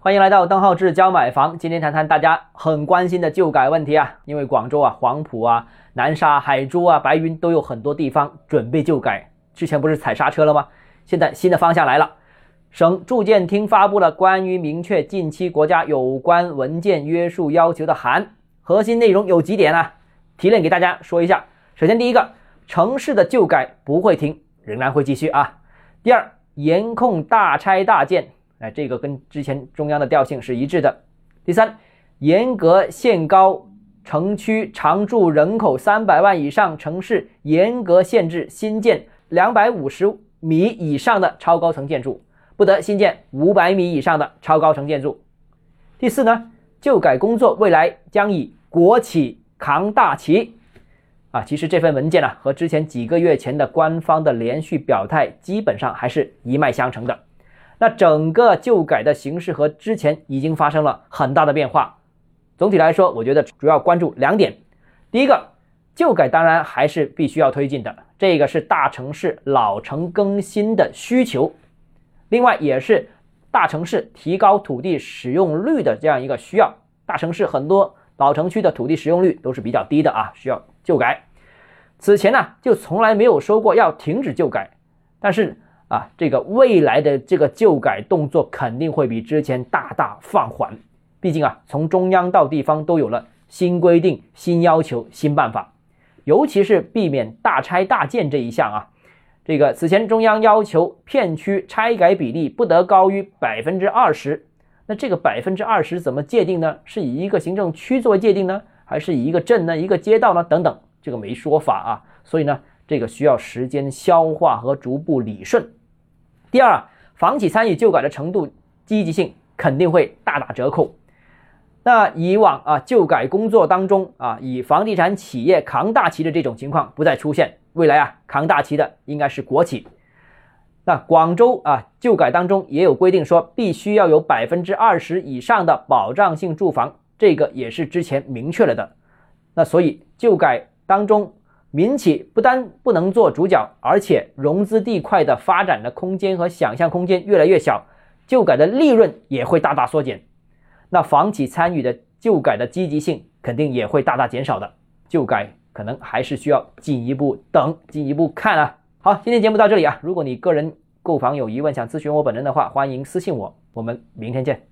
欢迎来到邓浩志教买房。今天谈谈大家很关心的旧改问题啊，因为广州啊、黄埔啊、南沙、海珠啊、白云都有很多地方准备旧改，之前不是踩刹车了吗？现在新的方向来了，省住建厅发布了关于明确近期国家有关文件约束要求的函，核心内容有几点啊？提炼给大家说一下。首先，第一个，城市的旧改不会停，仍然会继续啊。第二，严控大拆大建。哎，这个跟之前中央的调性是一致的。第三，严格限高城区常住人口三百万以上城市，严格限制新建两百五十米以上的超高层建筑，不得新建五百米以上的超高层建筑。第四呢，旧改工作未来将以国企扛大旗。啊，其实这份文件呢，和之前几个月前的官方的连续表态基本上还是一脉相承的。那整个旧改的形式和之前已经发生了很大的变化。总体来说，我觉得主要关注两点。第一个，旧改当然还是必须要推进的，这个是大城市老城更新的需求，另外也是大城市提高土地使用率的这样一个需要。大城市很多老城区的土地使用率都是比较低的啊，需要旧改。此前呢，就从来没有说过要停止旧改，但是。啊，这个未来的这个旧改动作肯定会比之前大大放缓，毕竟啊，从中央到地方都有了新规定、新要求、新办法，尤其是避免大拆大建这一项啊，这个此前中央要求片区拆改比例不得高于百分之二十，那这个百分之二十怎么界定呢？是以一个行政区作为界定呢，还是以一个镇呢、一个街道呢？等等，这个没说法啊，所以呢，这个需要时间消化和逐步理顺。第二，房企参与旧改的程度积极性肯定会大打折扣。那以往啊，旧改工作当中啊，以房地产企业扛大旗的这种情况不再出现。未来啊，扛大旗的应该是国企。那广州啊，旧改当中也有规定说，必须要有百分之二十以上的保障性住房，这个也是之前明确了的。那所以旧改当中。民企不单不能做主角，而且融资地块的发展的空间和想象空间越来越小，旧改的利润也会大大缩减。那房企参与的旧改的积极性肯定也会大大减少的。旧改可能还是需要进一步等，进一步看啊。好，今天节目到这里啊。如果你个人购房有疑问，想咨询我本人的话，欢迎私信我。我们明天见。